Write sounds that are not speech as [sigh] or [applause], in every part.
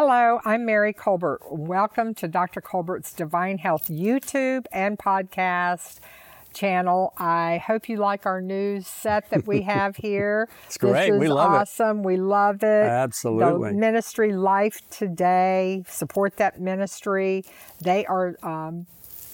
Hello, I'm Mary Colbert. Welcome to Dr. Colbert's Divine Health YouTube and podcast channel. I hope you like our new set that we [laughs] have here. it's great. This is we love awesome. it. We love it. Absolutely. The ministry Life Today. Support that ministry. They are um,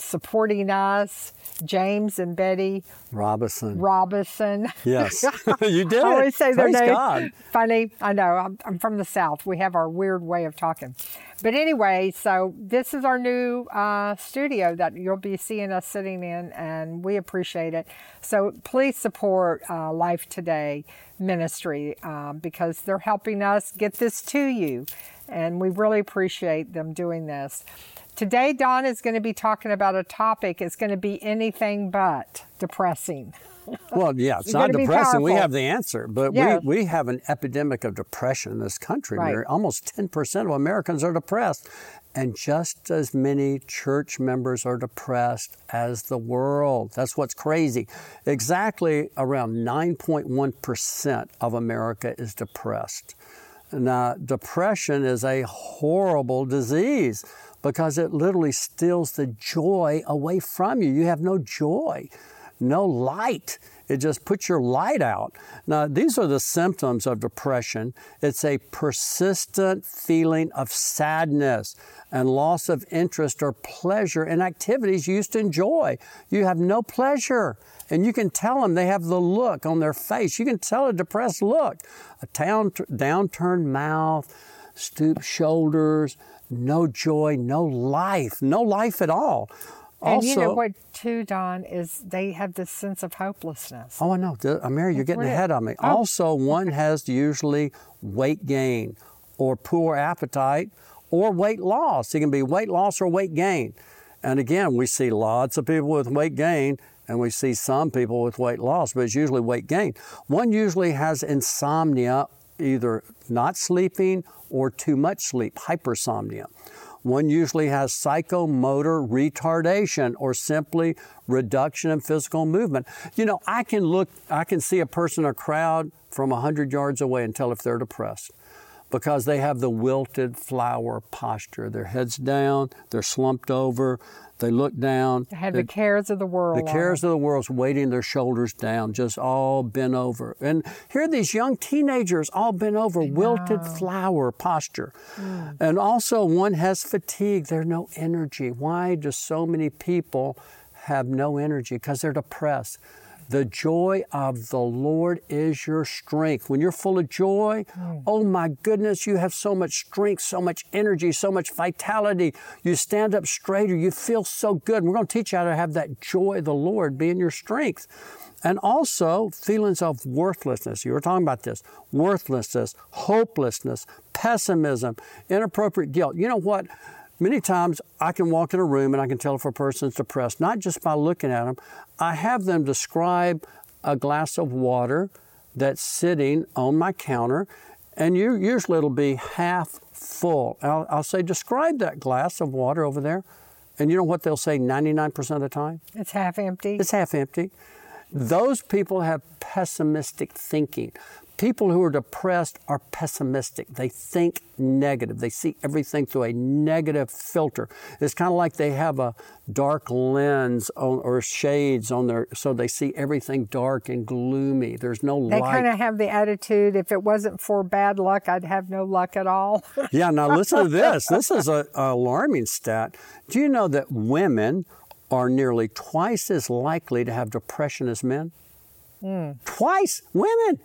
supporting us. James and Betty Robinson. Robison. Yes, [laughs] you did. I always say their Praise name. God. Funny, I know. I'm, I'm from the South. We have our weird way of talking. But anyway, so this is our new uh, studio that you'll be seeing us sitting in, and we appreciate it. So please support uh, Life Today Ministry um, because they're helping us get this to you, and we really appreciate them doing this. Today, Don is going to be talking about a topic. It's going to be anything but depressing. Well, [laughs] yeah, it's not depressing. We have the answer, but we, we have an epidemic of depression in this country. Right. Mary. Almost 10% of Americans are depressed, and just as many church members are depressed as the world. That's what's crazy. Exactly around 9.1% of America is depressed. Now, depression is a horrible disease because it literally steals the joy away from you. You have no joy, no light. It just puts your light out. Now, these are the symptoms of depression. It's a persistent feeling of sadness and loss of interest or pleasure in activities you used to enjoy. You have no pleasure. And you can tell them they have the look on their face. You can tell a depressed look, a down, downturned mouth, stooped shoulders, no joy, no life, no life at all. And also, you know what, too, Don, is they have this sense of hopelessness. Oh, I know. Uh, Mary, you're getting ahead of me. Oh. Also, one has usually weight gain or poor appetite or weight loss. It can be weight loss or weight gain. And again, we see lots of people with weight gain and we see some people with weight loss, but it's usually weight gain. One usually has insomnia, either not sleeping or too much sleep, hypersomnia. One usually has psychomotor retardation or simply reduction in physical movement. You know, I can look, I can see a person in a crowd from 100 yards away and tell if they're depressed because they have the wilted flower posture. Their head's down, they're slumped over, they look down. They have they- the cares of the world. the cares of the world's weighting their shoulders down, just all bent over. And here are these young teenagers all bent over, wilted flower posture. Mm. And also, one has fatigue. There's no energy. Why do so many people have no energy? Because they're depressed. The joy of the Lord is your strength. When you're full of joy, mm. oh my goodness, you have so much strength, so much energy, so much vitality. You stand up straighter, you feel so good. And we're going to teach you how to have that joy of the Lord being your strength. And also feelings of worthlessness. You were talking about this worthlessness, hopelessness, pessimism, inappropriate guilt. You know what? Many times I can walk in a room and I can tell if a person's depressed, not just by looking at them. I have them describe a glass of water that's sitting on my counter, and you, usually it'll be half full. I'll, I'll say, describe that glass of water over there. And you know what they'll say 99% of the time? It's half empty. It's half empty. Those people have pessimistic thinking. People who are depressed are pessimistic. They think negative. They see everything through a negative filter. It's kind of like they have a dark lens on, or shades on their, so they see everything dark and gloomy. There's no they light. kind of have the attitude if it wasn't for bad luck, I'd have no luck at all. [laughs] Yeah, now listen to this. This is a, a alarming stat. Do you know that women are nearly twice as likely to have depression as men? Hmm. Twice, women.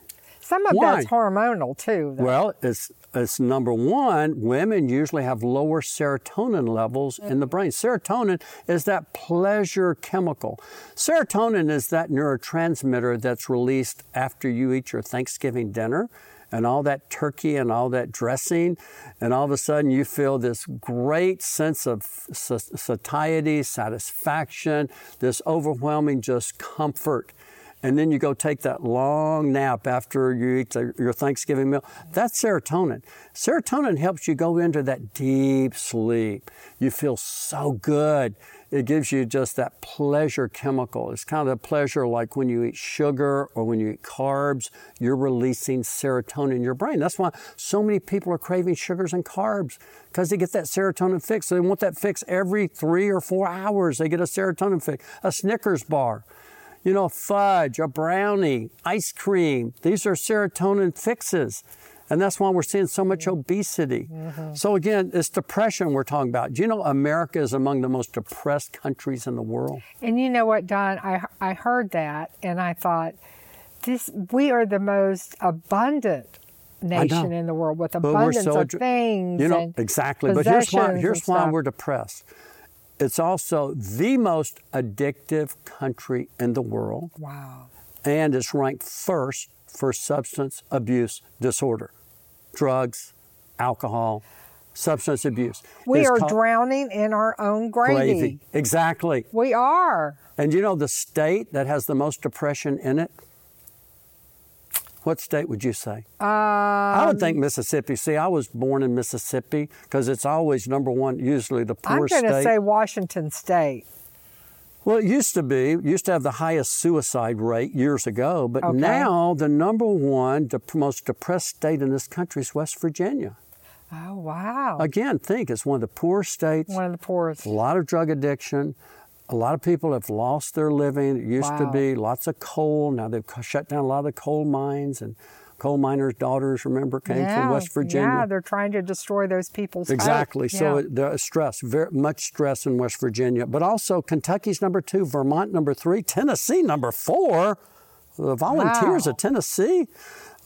Some of Why? that's hormonal too. though. Well, it's it's number one. Women usually have lower serotonin levels in the brain. Serotonin is that pleasure chemical. Serotonin is that neurotransmitter that's released after you eat your Thanksgiving dinner. And all that turkey and all that dressing, and all of a sudden you feel this great sense of satiety, satisfaction, this overwhelming just comfort and then you go take that long nap after you eat the, your Thanksgiving meal. That's serotonin. Serotonin helps you go into that deep sleep. You feel so good. it gives you just that pleasure chemical. It's kind of a pleasure like when you eat sugar or when you eat carbs, you're releasing serotonin in your brain. That's why so many people are craving sugars and carbs because they get that serotonin fix. So they want that fix every three or four hours. They get a serotonin fix. A Snickers bar, you know, fudge, a brownie, ice cream. These are serotonin fixes. And that's why we're seeing so much obesity. Mm-hmm. So, again, it's depression we're talking about. Do you know America is among the most depressed countries in the world? And you know what, Don? I, I heard that and I thought, this we are the most abundant nation in the world with abundance so, of things. You know, exactly. But here's why, here's why we're depressed. It's also the most addictive country in the world. Wow. And it's ranked first for substance abuse disorder drugs, alcohol, substance abuse. We it's are drowning in our own gravy. gravy. Exactly. We are. And you know the state that has the most depression in it? What state would you say? Um, I would think Mississippi. See, I was born in Mississippi because it's always number one, usually the poor state. I'm going to say Washington State. Well, it used to be, used to have the highest suicide rate years ago, but okay. now the number one, the most depressed state in this country is West Virginia. Oh, wow. Again, think it's one of the poorest states. One of the poorest. A lot of drug addiction. A lot of people have lost their living. It used wow. to be lots of coal. Now they've shut down a lot of the coal mines and coal miners' daughters, remember, came yeah, from West Virginia. Yeah, they're trying to destroy those people's Exactly. Hope. So yeah. there's stress, very much stress in West Virginia. But also Kentucky's number two, Vermont number three, Tennessee number four. The volunteers wow. of Tennessee.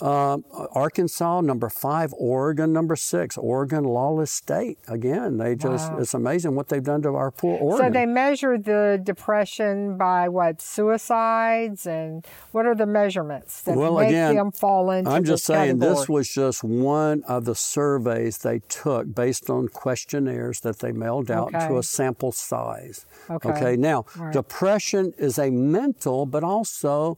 Uh, Arkansas number five, Oregon number six. Oregon lawless state. Again, they just wow. it's amazing what they've done to our poor Oregon. So they measure the depression by what suicides and what are the measurements that well, make again, them fall into I'm just saying category? this was just one of the surveys they took based on questionnaires that they mailed out okay. to a sample size. Okay. Okay. Now, right. depression is a mental but also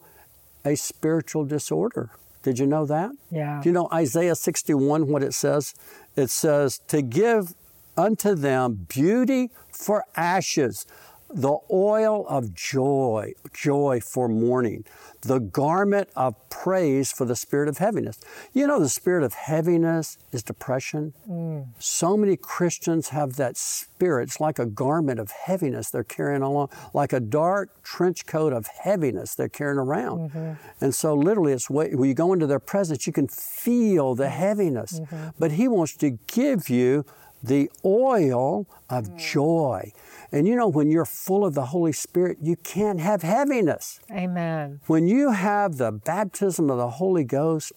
a spiritual disorder. Did you know that? Yeah. Do you know Isaiah 61, what it says? It says, To give unto them beauty for ashes, the oil of joy, joy for mourning, the garment of praise for the spirit of heaviness. You know, the spirit of heaviness is depression. Mm. So many Christians have that spirit. It's like a garment of heaviness they're carrying along, like a dark trench coat of heaviness they're carrying around. Mm-hmm. And so, literally, it's when you go into their presence, you can feel the heaviness. Mm-hmm. But He wants to give you the oil of mm. joy. And you know, when you're full of the Holy Spirit, you can't have heaviness. Amen. When you have the baptism of the Holy Ghost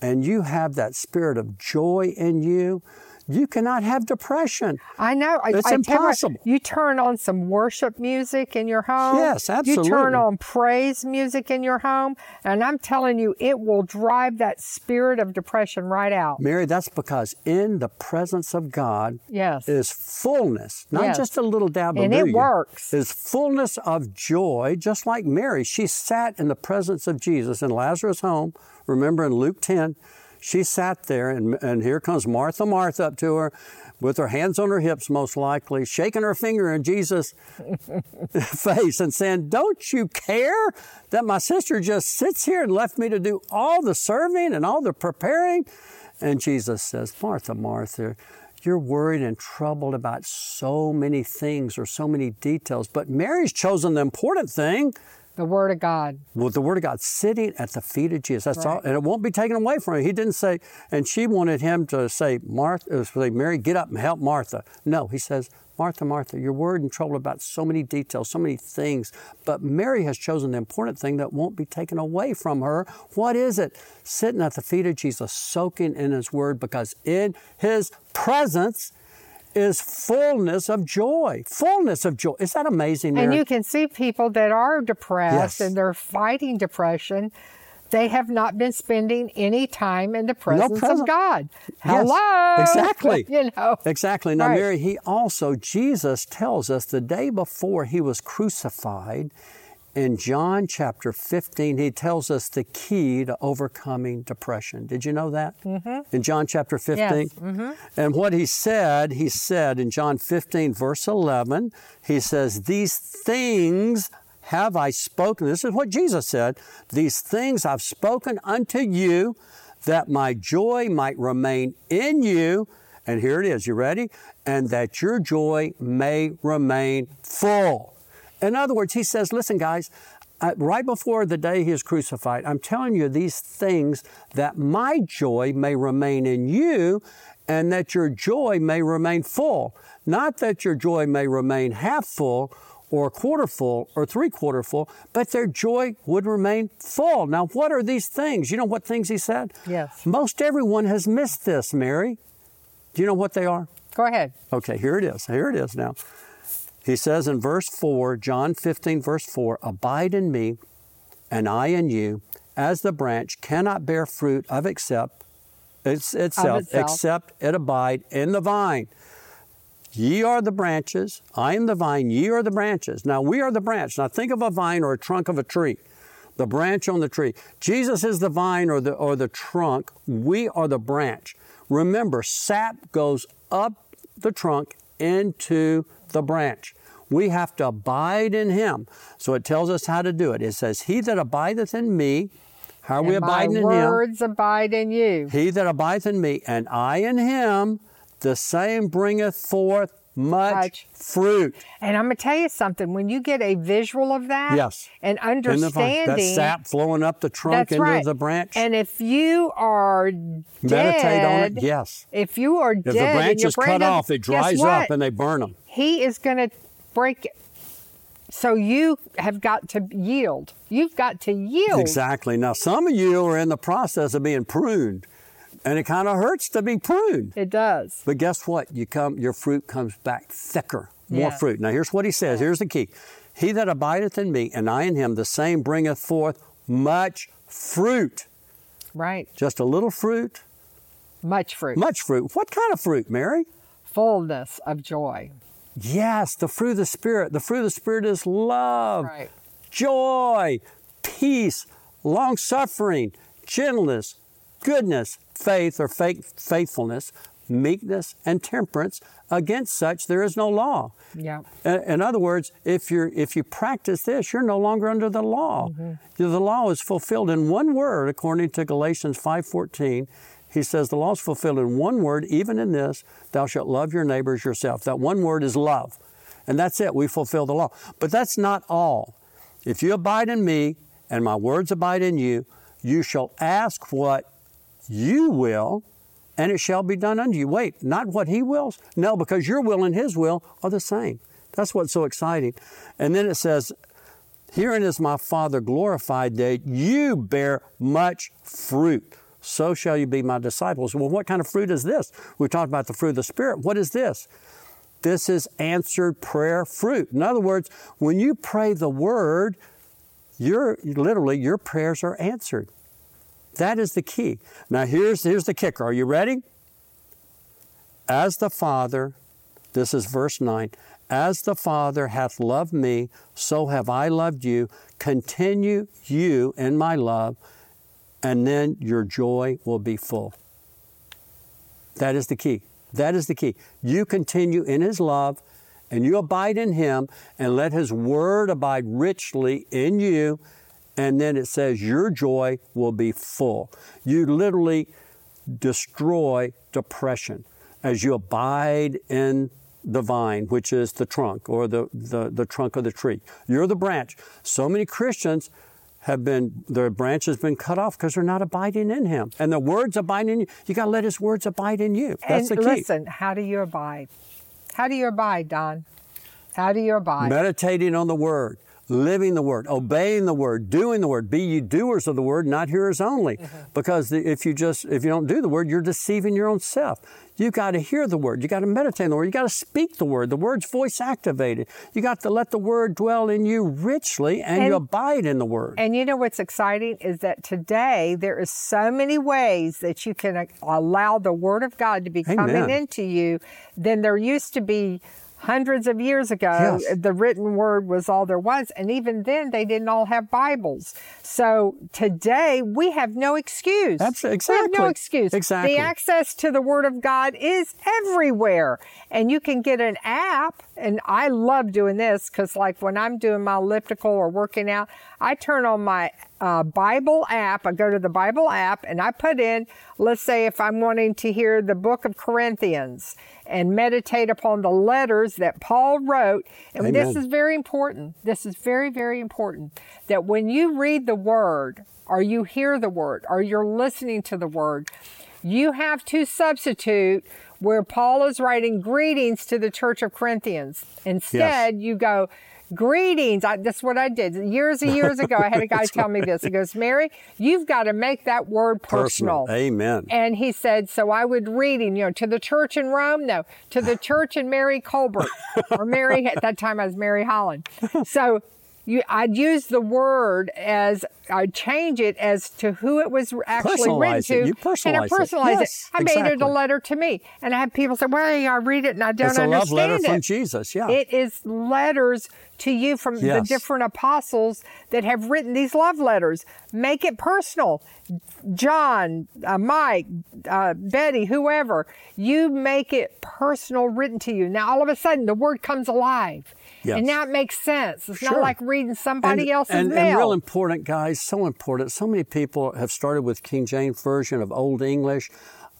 and you have that spirit of joy in you, you cannot have depression. I know. It's I, impossible. You, you, turn on some worship music in your home. Yes, absolutely. You turn on praise music in your home, and I'm telling you, it will drive that spirit of depression right out. Mary, that's because in the presence of God yes. is fullness, not yes. just a little dab of And it works. Is fullness of joy, just like Mary. She sat in the presence of Jesus in Lazarus' home. Remember in Luke 10, she sat there, and, and here comes Martha, Martha up to her with her hands on her hips, most likely, shaking her finger in Jesus' [laughs] face and saying, Don't you care that my sister just sits here and left me to do all the serving and all the preparing? And Jesus says, Martha, Martha, you're worried and troubled about so many things or so many details, but Mary's chosen the important thing. The Word of God. Well, the Word of God sitting at the feet of Jesus. That's right. all, and it won't be taken away from him. He didn't say, and she wanted him to say, Martha, uh, say, Mary, get up and help Martha. No, he says, Martha, Martha, you're worried and troubled about so many details, so many things, but Mary has chosen the important thing that won't be taken away from her. What is it? Sitting at the feet of Jesus, soaking in His Word, because in His presence, is fullness of joy. Fullness of joy. Is that amazing? Mary? And you can see people that are depressed yes. and they're fighting depression. They have not been spending any time in the presence no of God. Hello. Yes, [laughs] exactly. you know. Exactly. Now, right. Mary, he also, Jesus tells us the day before he was crucified, in John chapter 15, he tells us the key to overcoming depression. Did you know that? Mm-hmm. In John chapter 15? Yes. Mm-hmm. And what he said, he said in John 15, verse 11, he says, These things have I spoken. This is what Jesus said. These things I've spoken unto you that my joy might remain in you. And here it is. You ready? And that your joy may remain full. In other words, he says, listen, guys, uh, right before the day he is crucified, I'm telling you these things that my joy may remain in you and that your joy may remain full. Not that your joy may remain half full or a quarter full or three quarter full, but their joy would remain full. Now, what are these things? You know what things he said? Yes. Most everyone has missed this, Mary. Do you know what they are? Go ahead. Okay, here it is. Here it is now. He says in verse 4, John 15, verse 4, Abide in me, and I in you, as the branch cannot bear fruit of except it's itself, itself. except it abide in the vine. Ye are the branches, I am the vine, ye are the branches. Now we are the branch. Now think of a vine or a trunk of a tree. The branch on the tree. Jesus is the vine or the or the trunk. We are the branch. Remember, sap goes up the trunk into the branch. We have to abide in him. So it tells us how to do it. It says, He that abideth in me, how are we And abiding in him? words abide in you. He that abideth in me, and I in him, the same bringeth forth much, Much. fruit. And I'm going to tell you something. When you get a visual of that Yes. and In the understanding, That sap flowing up the trunk into right. the branch. And if you are Meditate dead, on it. Yes. if you are If dead, the branch is cut off, it dries up and they burn them. he is going to break it. So you have got to yield. You've got to yield. Exactly. Now, some of you are in the process of being pruned, and it kind of hurts to be pruned. It does. But guess what? You come, your fruit comes back thicker, more Yeah. fruit. Now, here's what he says. Here's the key: He that abideth in me, and I in him, the same bringeth forth much fruit. Right. Just a little fruit, Much fruit. much fruit. What kind of fruit, Mary? Fullness of joy. Yes, the fruit of the Spirit. The fruit of the Spirit is love, Right. joy, peace, long suffering, gentleness, goodness, faith or faith, faithfulness, meekness, and temperance. Against such there is no law. Yeah. In other words, if you if you practice this, you're no longer under the law. Mm-hmm. The law is fulfilled in one word, according to Galatians 5:14. He says the law is fulfilled in one word, even in this, thou shalt love your neighbors yourself. That one word is love. And that's it. We fulfill the law. But that's not all. If you abide in me and my words abide in you, you shall ask what you will, and it shall be done unto you. Wait, not what he wills? No, because your will and his will are the same. That's what's so exciting. And then it says, Herein is my Father glorified that you bear much fruit. So shall you be my disciples. Well, what kind of fruit is this? We talked about the fruit of the Spirit. What is this? This is answered prayer fruit. In other words, when you pray the word, your literally your prayers are answered. That is the key. Now here's here's the kicker. Are you ready? As the Father, this is verse 9. As the Father hath loved me, so have I loved you. Continue you in my love, and then your joy will be full. That is the key. That is the key. You continue in His love and you abide in Him and let His Word abide richly in you. And then it says, Your joy will be full. You literally destroy depression as you abide in the vine, which is the trunk or the, the, the trunk of the tree. You're the branch. So many Christians have been, their branch has been cut off because they're not abiding in Him. And the words abide in you. You got to let His words abide in you. That's and the key. listen, how do you abide? How do you abide, Don? How do you abide? Meditating on the Word, living the Word, obeying the Word, doing the Word. Be ye doers of the Word, not hearers only. Mm-hmm. Because if you just if you don't do the Word, you're deceiving your own self. You got to hear the Word. You got to meditate on the Word. You got to speak the Word. The Word's voice activated. You got to let the Word dwell in you richly, and, you abide in the Word. And you know what's exciting is that today there is so many ways that you can uh, allow the Word of God to be coming into you than there used to be hundreds of years ago, Yes. the written word was all there was. And even then, they didn't all have Bibles. So today, we have no excuse. Abso- We have exactly. no excuse. Exactly. The access to the Word of God is everywhere. And you can get an app. And I love doing this because, like, when I'm doing my elliptical or working out, I turn on my uh, Bible app. I go to the Bible app and I put in, let's say, if I'm wanting to hear the book of Corinthians and meditate upon the letters that Paul wrote. And this is very important. This is very, very important that when you read the Word or you hear the Word or you're listening to the Word, you have to substitute where Paul is writing greetings to the church of Corinthians. Instead, you go, Greetings. I, that's what I did years and years ago. I had a [laughs] guy tell me this. He goes, Mary, you've got to make that word personal. Amen. And he said, so I would reading, you know, to the church in Rome, no, to the church in Mary Colbert, or Mary, at that time I was Mary Holland. So you, I'd use the word as, I'd change it as to who it was actually written it. to. And I personalize it. Yes, it. I made it a letter to me. And I had people say, well, I read it and I don't It's a love understand letter it. from Jesus. Yeah. It is letters to you from the different apostles that have written these love letters. Make it personal. John, uh, Mike, uh, Betty, whoever, you make it personal, written to you. Now, all of a sudden, the word comes alive. Yes. And now it makes sense. It's not like reading somebody else's and, mail. and real important, guys, so important. So many people have started with King James Version of Old English.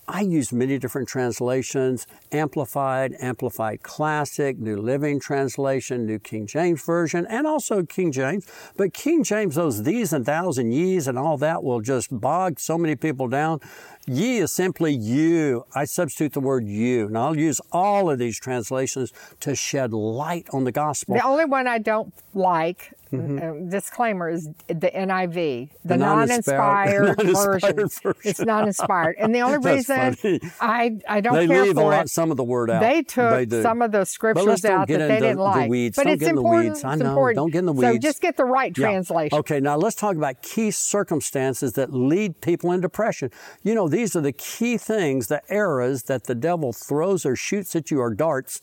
I use many different translations Amplified, Amplified Classic, New Living Translation, New King James Version, and also King James. But King James, those these and thous and ye's and all that will just bog so many people down. Ye is simply you. I substitute the word you. And I'll use all of these translations to shed light on the gospel. The only one I don't like, uh, disclaimer, is the NIV, the, Mm-hmm. The non-inspired, non-inspired- [laughs] version. version. It's non-inspired, and the only [laughs] reason funny. I I don't they care leave a lot, it. some of the word out. They took do. some of the scriptures out that they didn't the like. weeds. But Don't it's get in the important. weeds. I know. important. Don't get in the weeds. So just get the right Yeah. translation. Okay, now let's talk about key circumstances that lead people in depression. You know, these are the key things, the errors that the devil throws or shoots at you or darts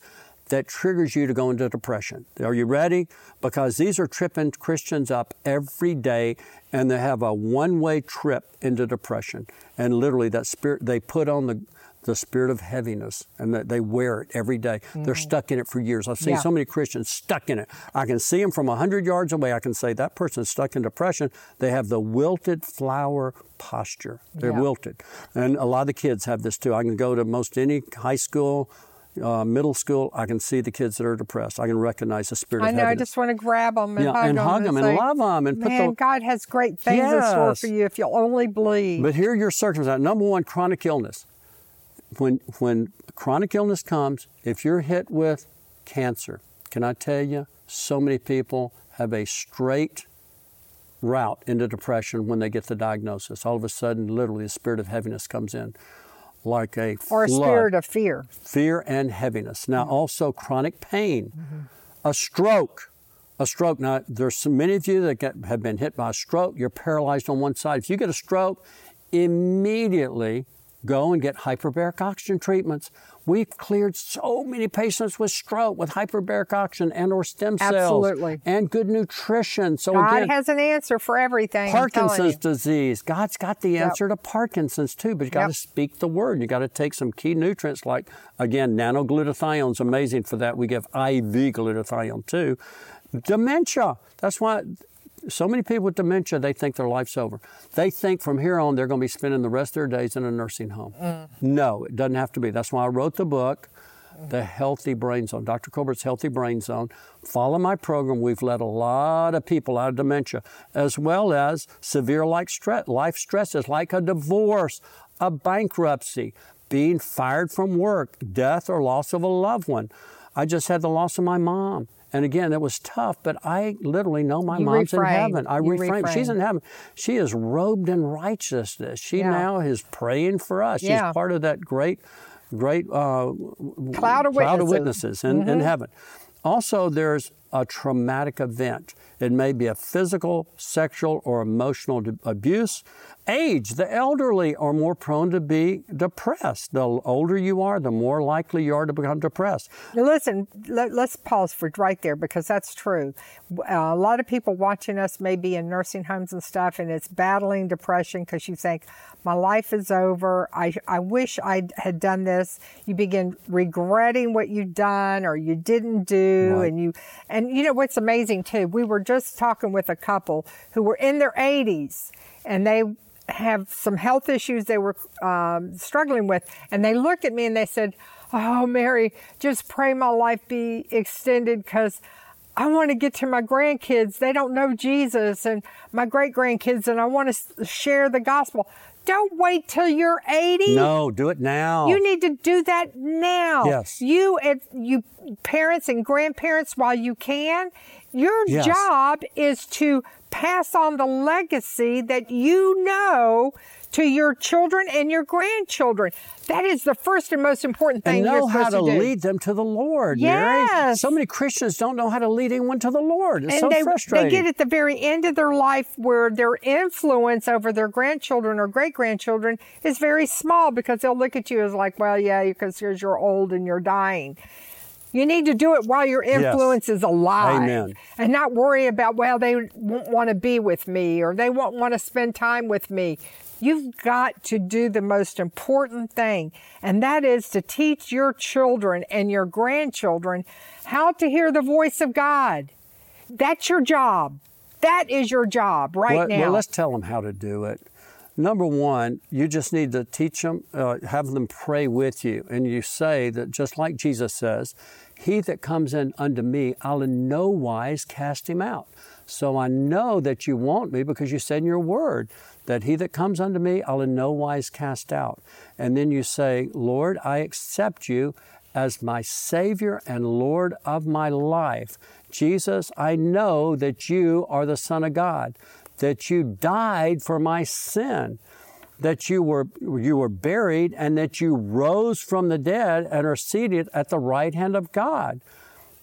that triggers you to go into depression. Are you ready? Because these are tripping Christians up every day and they have a one-way trip into depression. And literally that spirit they put on the the spirit of heaviness and that they wear it every day. They're mm-hmm. stuck in it for years. I've seen Yeah. so many Christians stuck in it. I can see them from 100 yards away. I can say that person's stuck in depression. They have the wilted flower posture. They're Yeah. wilted. And a lot of the kids have this too. I can go to most any high school, uh, middle school. I can see the kids that are depressed. I can recognize the spirit I of know. I just want to grab them and Yeah, hug and them hug 'em and say, them and put man, the- God has great things in store for you if you'll only believe. But here are your circumstances. Number one, chronic illness. When when chronic illness comes, if you're hit with cancer, can I tell you, so many people have a straight route into depression when they get the diagnosis. All of a sudden, literally, the spirit of heaviness comes in, like a or a flood spirit of fear. fear and heaviness. Now, mm-hmm. also chronic pain, mm-hmm. a stroke. A stroke. Now, there's so many of you that get, have been hit by a stroke. You're paralyzed on one side. If you get a stroke, immediately go and get hyperbaric oxygen treatments. We've cleared so many patients with stroke with hyperbaric oxygen and or stem cells Absolutely. and good nutrition. So God again, has an answer for everything. Parkinson's disease. God's got the answer to Parkinson's too, but you got Yep. to speak the word. You got to take some key nutrients like again, nanoglutathione is amazing for that. We give IV glutathione too. Dementia. That's why so many people with dementia they think their life's over. They think from here on they're going to be spending the rest of their days in a nursing home. Mm. No, it doesn't have to be. That's why I wrote the book. The Healthy Brain Zone, Dr. Colbert's Healthy Brain Zone. Follow my program. We've let a lot of people out of dementia, as well as severe like stress, life stresses like a divorce, a bankruptcy, being fired from work, death or loss of a loved one. I just had the loss of my mom. And again, it was tough, but I literally know my You mom's in heaven. I You reframed. She's in heaven. She is robed in righteousness. She Yeah. now is praying for us. Yeah. She's part of that great, great uh, Cloud of cloud of witnesses. witnesses in, in heaven. Also, there's a traumatic event. It may be a physical, sexual, or emotional abuse. Age, the elderly are more prone to be depressed. The older you are, the more likely you are to become depressed. Now listen, let, us pause for right there because that's true. Uh, a lot of people watching us may be in nursing homes and stuff, and it's battling depression because you think, my life is over. I, I wish I had done this. You begin regretting what you've done or you didn't do. Right. And you, and you know what's amazing too? We were just talking with a couple who were in their 80s and they have some health issues they were um, struggling with. And they looked at me and they said, Oh, Mary, just pray my life be extended because I want to get to my grandkids. They don't know Jesus and my great grandkids, and I want to share the gospel. Don't wait till you're 80. No, do it now. You need to do that now. Yes. You, you parents and grandparents, while you can, your Yes. job is to pass on the legacy that you know to your children and your grandchildren. That is the first and most important thing and know how to do. lead them to the Lord. Mary. So many Christians don't know how to lead anyone to the Lord. It's and so they, frustrating. they get at the very end of their life where their influence over their grandchildren or great grandchildren is very small because they'll look at you as like, well, yeah, because you're old and you're dying. You need to do it while your influence is alive. Amen. And not worry about, well, they won't want to be with me or they won't want to spend time with me. You've got to do the most important thing, and that is to teach your children and your grandchildren how to hear the voice of God. That's your job. That is your job right well, now. well, let's tell them how to do it. Number one, you just need to teach them, uh, have them pray with you. And you say that just like Jesus says, He that comes in unto me, I'll in no wise cast him out. So I know that you want me because you said in your word that he that comes unto me, I'll in no wise cast out. And then you say, Lord, I accept you as my Savior and Lord of my life. Jesus, I know that you are the Son of God, that you died for my sin, that you were, you were buried, and that you rose from the dead and are seated at the right hand of God.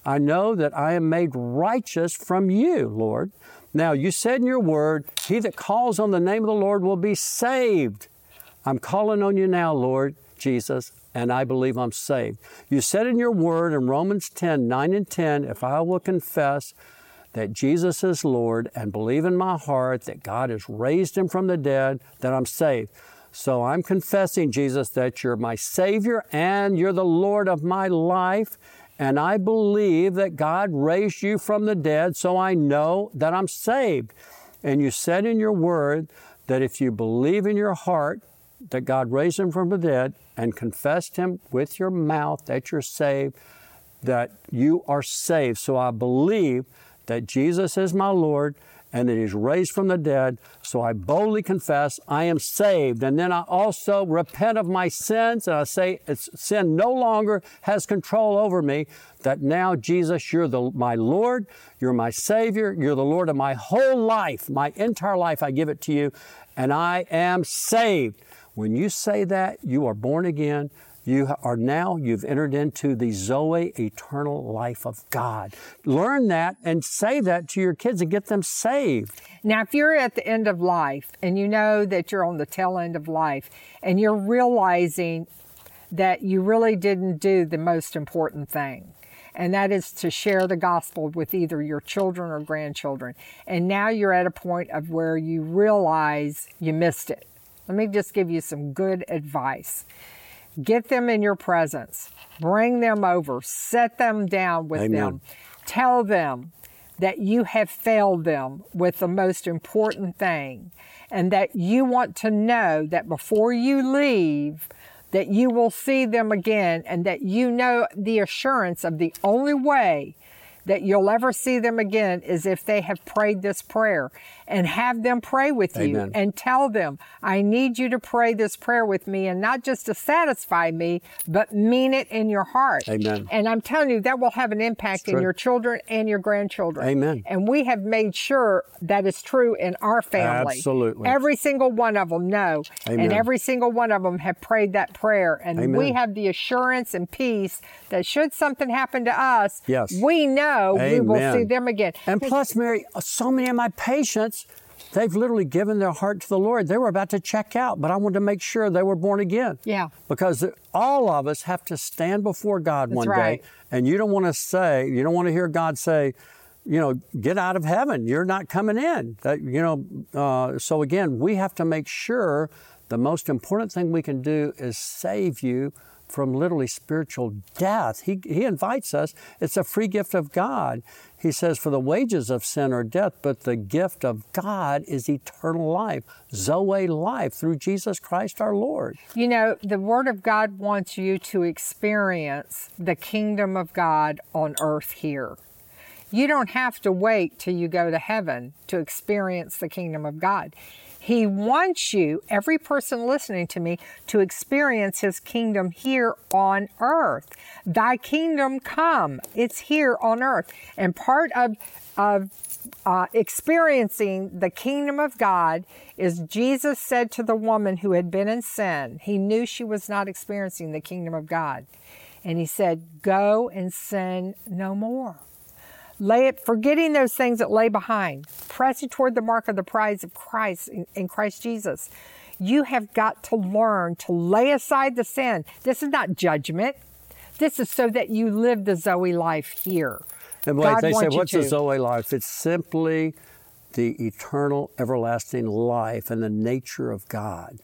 I know that I am made righteous from you, Lord. Now, you said in your word, He that calls on the name of the Lord will be saved. I'm calling on you now, Lord Jesus, and I believe I'm saved. You said in your word in Romans 10 9 and 10, if I will confess that Jesus is Lord and believe in my heart that God has raised him from the dead, that I'm saved. So I'm confessing, Jesus, that you're my Savior and you're the Lord of my life. And I believe that God raised you from the dead, so I know that I'm saved. And you said in your word that if you believe in your heart that God raised him from the dead and confessed him with your mouth that you're saved, that you are saved. So I believe that Jesus is my Lord and that He's raised from the dead. So I boldly confess I am saved. And then I also repent of my sins and I say sin no longer has control over me. That now, Jesus, you're the, my Lord, you're my Savior, you're the Lord of my whole life, my entire life. I give it to you, and I am saved. When you say that, you are born again. You are now, you've entered into the Zoe eternal life of God. Learn that and say that to your kids and get them saved. Now, if you're at the end of life and you know that you're on the tail end of life and you're realizing that you really didn't do the most important thing, and that is to share the gospel with either your children or grandchildren, and now you're at a point of where you realize you missed it. Let me just give you some good advice. Get them in your presence. Bring them over. Set them down with Amen. them. Tell them that you have failed them with the most important thing and that you want to know that before you leave that you will see them again and that you know the assurance of the only way that you'll ever see them again is if they have prayed this prayer and have them pray with you and tell them, I need you to pray this prayer with me and not just to satisfy me, but mean it in your heart. Amen. And I'm telling you, that will have an impact in your children and your grandchildren. Amen. And we have made sure that is true in our family. Absolutely. Every single one of them know. And every single one of them have prayed that prayer. And we have the assurance and peace that should something happen to us, Yes. we know know we will see them again. And plus, Mary, so many of my patients, they've literally given their heart to the Lord. They were about to check out, but I wanted to make sure they were born again. Yeah. Because all of us have to stand before God one right. day, and you don't want to say, you don't want to hear God say, you know, get out of heaven. You're not coming in. That, you know, uh, so again, we have to make sure the most important thing we can do is save you from literally spiritual death. He, he invites us. It's a free gift of God. He says, For the wages of sin are death, but the gift of God is eternal life, Zoe life through Jesus Christ our Lord. You know, the Word of God wants you to experience the kingdom of God on earth here. You don't have to wait till you go to heaven to experience the kingdom of God. He wants you, every person listening to me, to experience His kingdom here on earth. Thy kingdom come. It's here on earth. And part of, of uh, experiencing the kingdom of God is Jesus said to the woman who had been in sin, he knew she was not experiencing the kingdom of God. And he said, Go and sin no more. Lay it, forgetting those things that lay behind, pressing toward the mark of the prize of Christ in, in Christ Jesus. You have got to learn to lay aside the sin. This is not judgment. This is so that you live the Zoe life here. And like God they say, what's to. the Zoe life? It's simply the eternal, everlasting life and the nature of God.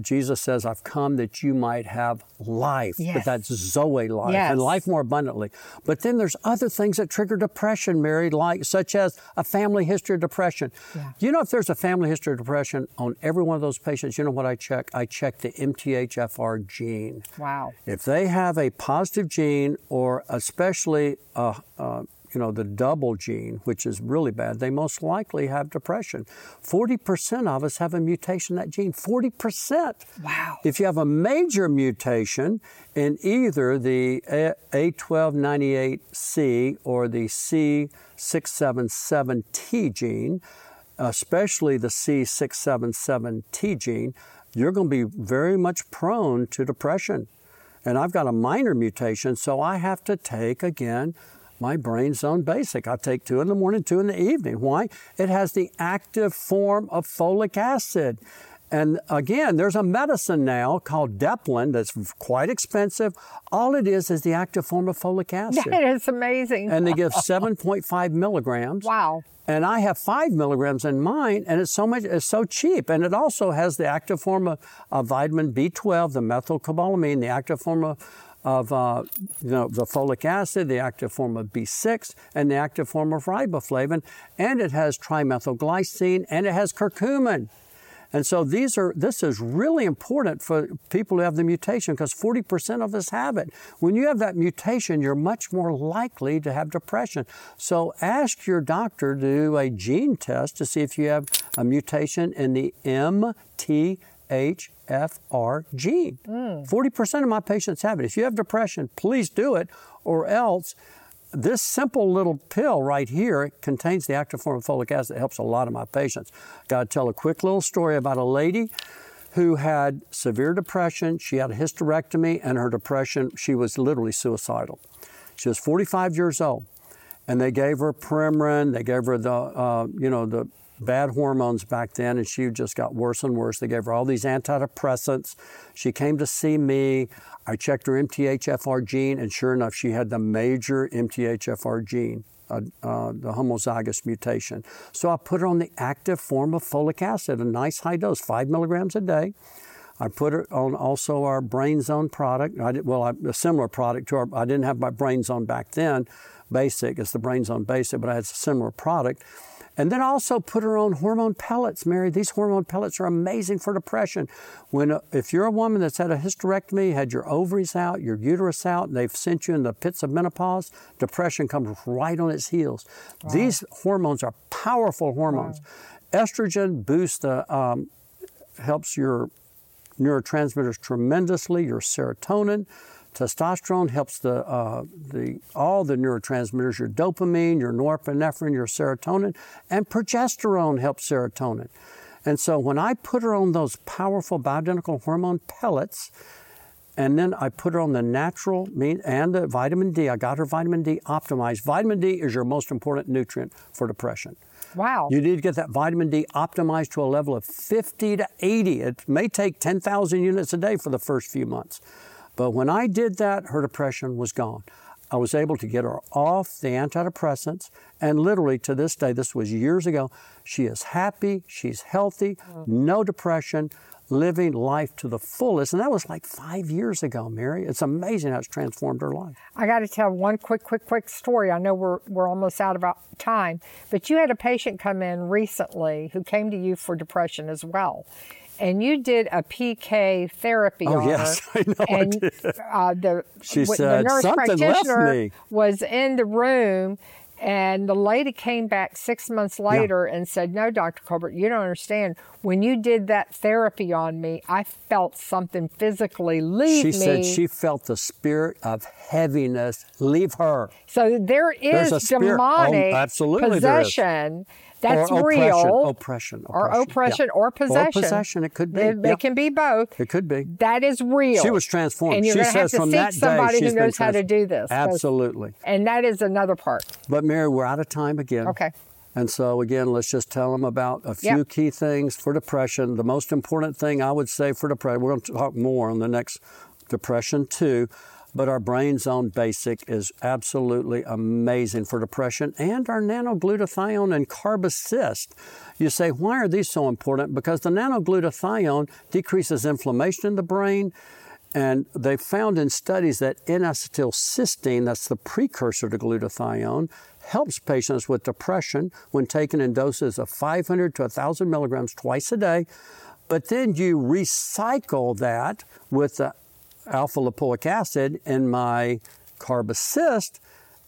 Jesus says, I've come that you might have life, but that's Zoe life Yes. and life more abundantly. But then there's other things that trigger depression, Mary, like such as a family history of depression. Yeah. You know, if there's a family history of depression on every one of those patients, you know what I check? I check the MTHFR gene. Wow. If they have a positive gene, or especially uh, uh, you know the double gene, which is really bad, they most likely have depression. Forty percent of us have a mutation in that gene. Forty percent. Wow. If you have a major mutation in either the A- A1298C or the C677T gene, especially the C677T gene, you're going to be very much prone to depression. And I've got a minor mutation, so I have to take again my brain zone basic. I take two in the morning, two in the evening. Why? It has the active form of folic acid. And again, there's a medicine now called Deplin that's quite expensive. All it is is the active form of folic [laughs] acid. That is amazing. and they give [laughs] 7.5 milligrams. wow. And I have five milligrams in mine, and it's so much, it's so cheap. And it also has the active form of, of vitamin B12, the methylcobalamin, the active form of, of uh, you know, the folic acid, the active form of B6, and the active form of riboflavin. And it has trimethylglycine, and it has curcumin. And so these are this is really important for people who have the mutation because 40% of us have it. When you have that mutation, you're much more likely to have depression. So ask your doctor to do a gene test to see if you have a mutation in the MTHFR gene. 40% of my patients have it. If you have depression, please do it or else this simple little pill right here contains the active form of folic acid that helps a lot of my patients. Got to tell a quick little story about a lady who had severe depression. She had a hysterectomy, and her depression, she was literally suicidal. She was 45 years old, and they gave her Premarin. They gave her the, uh, you know, the bad hormones back then, and she just got worse and worse. They gave her all these antidepressants. She came to see me. I checked her MTHFR gene, and sure enough, she had the major MTHFR gene, uh, uh, the homozygous mutation. So I put her on the active form of folic acid, a nice high dose, five milligrams a day. I put her on also our Brain Zone product. I did, well, I, a similar product to our. I didn't have my Brain Zone back then, basic. It's the Brain Zone basic, but I had a similar product. And then also put her on hormone pellets, Mary. These hormone pellets are amazing for depression. When uh, if you're a woman that's had a hysterectomy, had your ovaries out, your uterus out, and they've sent you in the pits of menopause, depression comes right on its heels. These hormones are powerful hormones. Estrogen boosts the um, helps your neurotransmitters tremendously. Your serotonin, testosterone helps the uh, the all the neurotransmitters. Your dopamine, your norepinephrine, your serotonin, and progesterone helps serotonin. And so when I put her on those powerful bioidentical hormone pellets, And then I put her on the natural mean and the vitamin D. I got her vitamin D optimized. Vitamin D is your most important nutrient for depression. Wow. You need to get that vitamin D optimized to a level of 50 to 80. It may take 10,000 units a day for the first few months. But when I did that, her depression was gone. I was able to get her off the antidepressants, and literally to this day, this was years ago, she is happy, she's healthy, mm. no depression, living life to the fullest. And that was like five years ago, Mary. It's amazing how it's transformed her life. I got to tell one quick, quick, quick story. I know we're, we're almost out of time, but you had a patient come in recently who came to you for depression as well. And you did a PK therapy Oh, on yes, her. [laughs] I know I and did. Uh, the, She said, the nurse "Something left practitioner me." was in the room and the lady came back six months later and said, No, Dr. Colbert, you don't understand. When you did that therapy on me, I felt something physically leave She me. said she felt the spirit of heaviness leave her. so There's is oh, demonic absolutely there is. possession that's or real. Oppression, oppression, or oppression, oppression yeah. or possession. Or possession, it could be. It, yeah. it can be both. It could be. That is real. She was transformed. And you're she gonna have to from seek that somebody day who she's knows how to do this. Absolutely. And that is another part. But Mary, we're out of time again. Okay. And so again, let's just tell them about a few Yep. key things for depression. The most important thing I would say for depression, we're going to talk more on the next depression too, but our brain zone basic is absolutely amazing for depression and our nanoglutathione and carbacyst. You say, why are these so important? Because the nanoglutathione decreases inflammation in the brain. And they found in studies that N-acetylcysteine, that's the precursor to glutathione, helps patients with depression when taken in doses of 500 to 1,000 milligrams twice a day. But then you recycle that with the alpha lipoic acid in my carbacyst,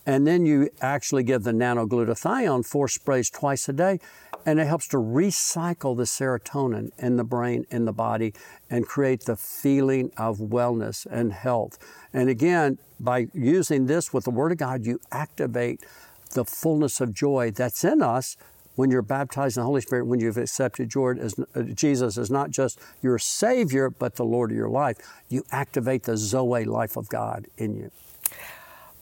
and then you actually give the nanoglutathione four sprays twice a day, and it helps to recycle the serotonin in the brain, in the body, and create the feeling of wellness and health. And again, by using this with the Word of God, you activate the fullness of joy that's in us when you're baptized in the Holy Spirit, when you've accepted as, uh, Jesus as not just your Savior, but the Lord of your life, you activate the Zoe life of God in you.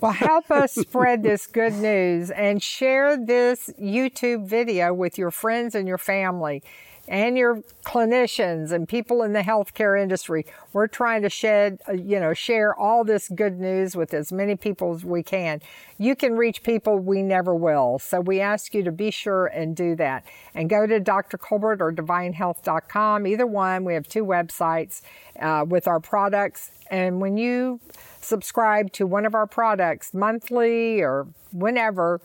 Well, help us spread this good news and share this YouTube video with your friends and your family and your clinicians and people in the healthcare industry. We're trying to shed, uh, you know, share all this good news with as many people as we can. You can reach people we never will. So we ask you to be sure and do that. And go to Dr. Colbert or divinehealth.com. Either one. We have two websites uh, with our products. And when you subscribe to one of our products monthly or whenever,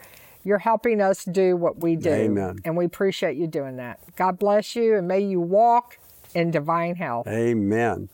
you're helping us do what we do. Amen. And we appreciate you doing that. God bless you and may you walk in divine health. Amen.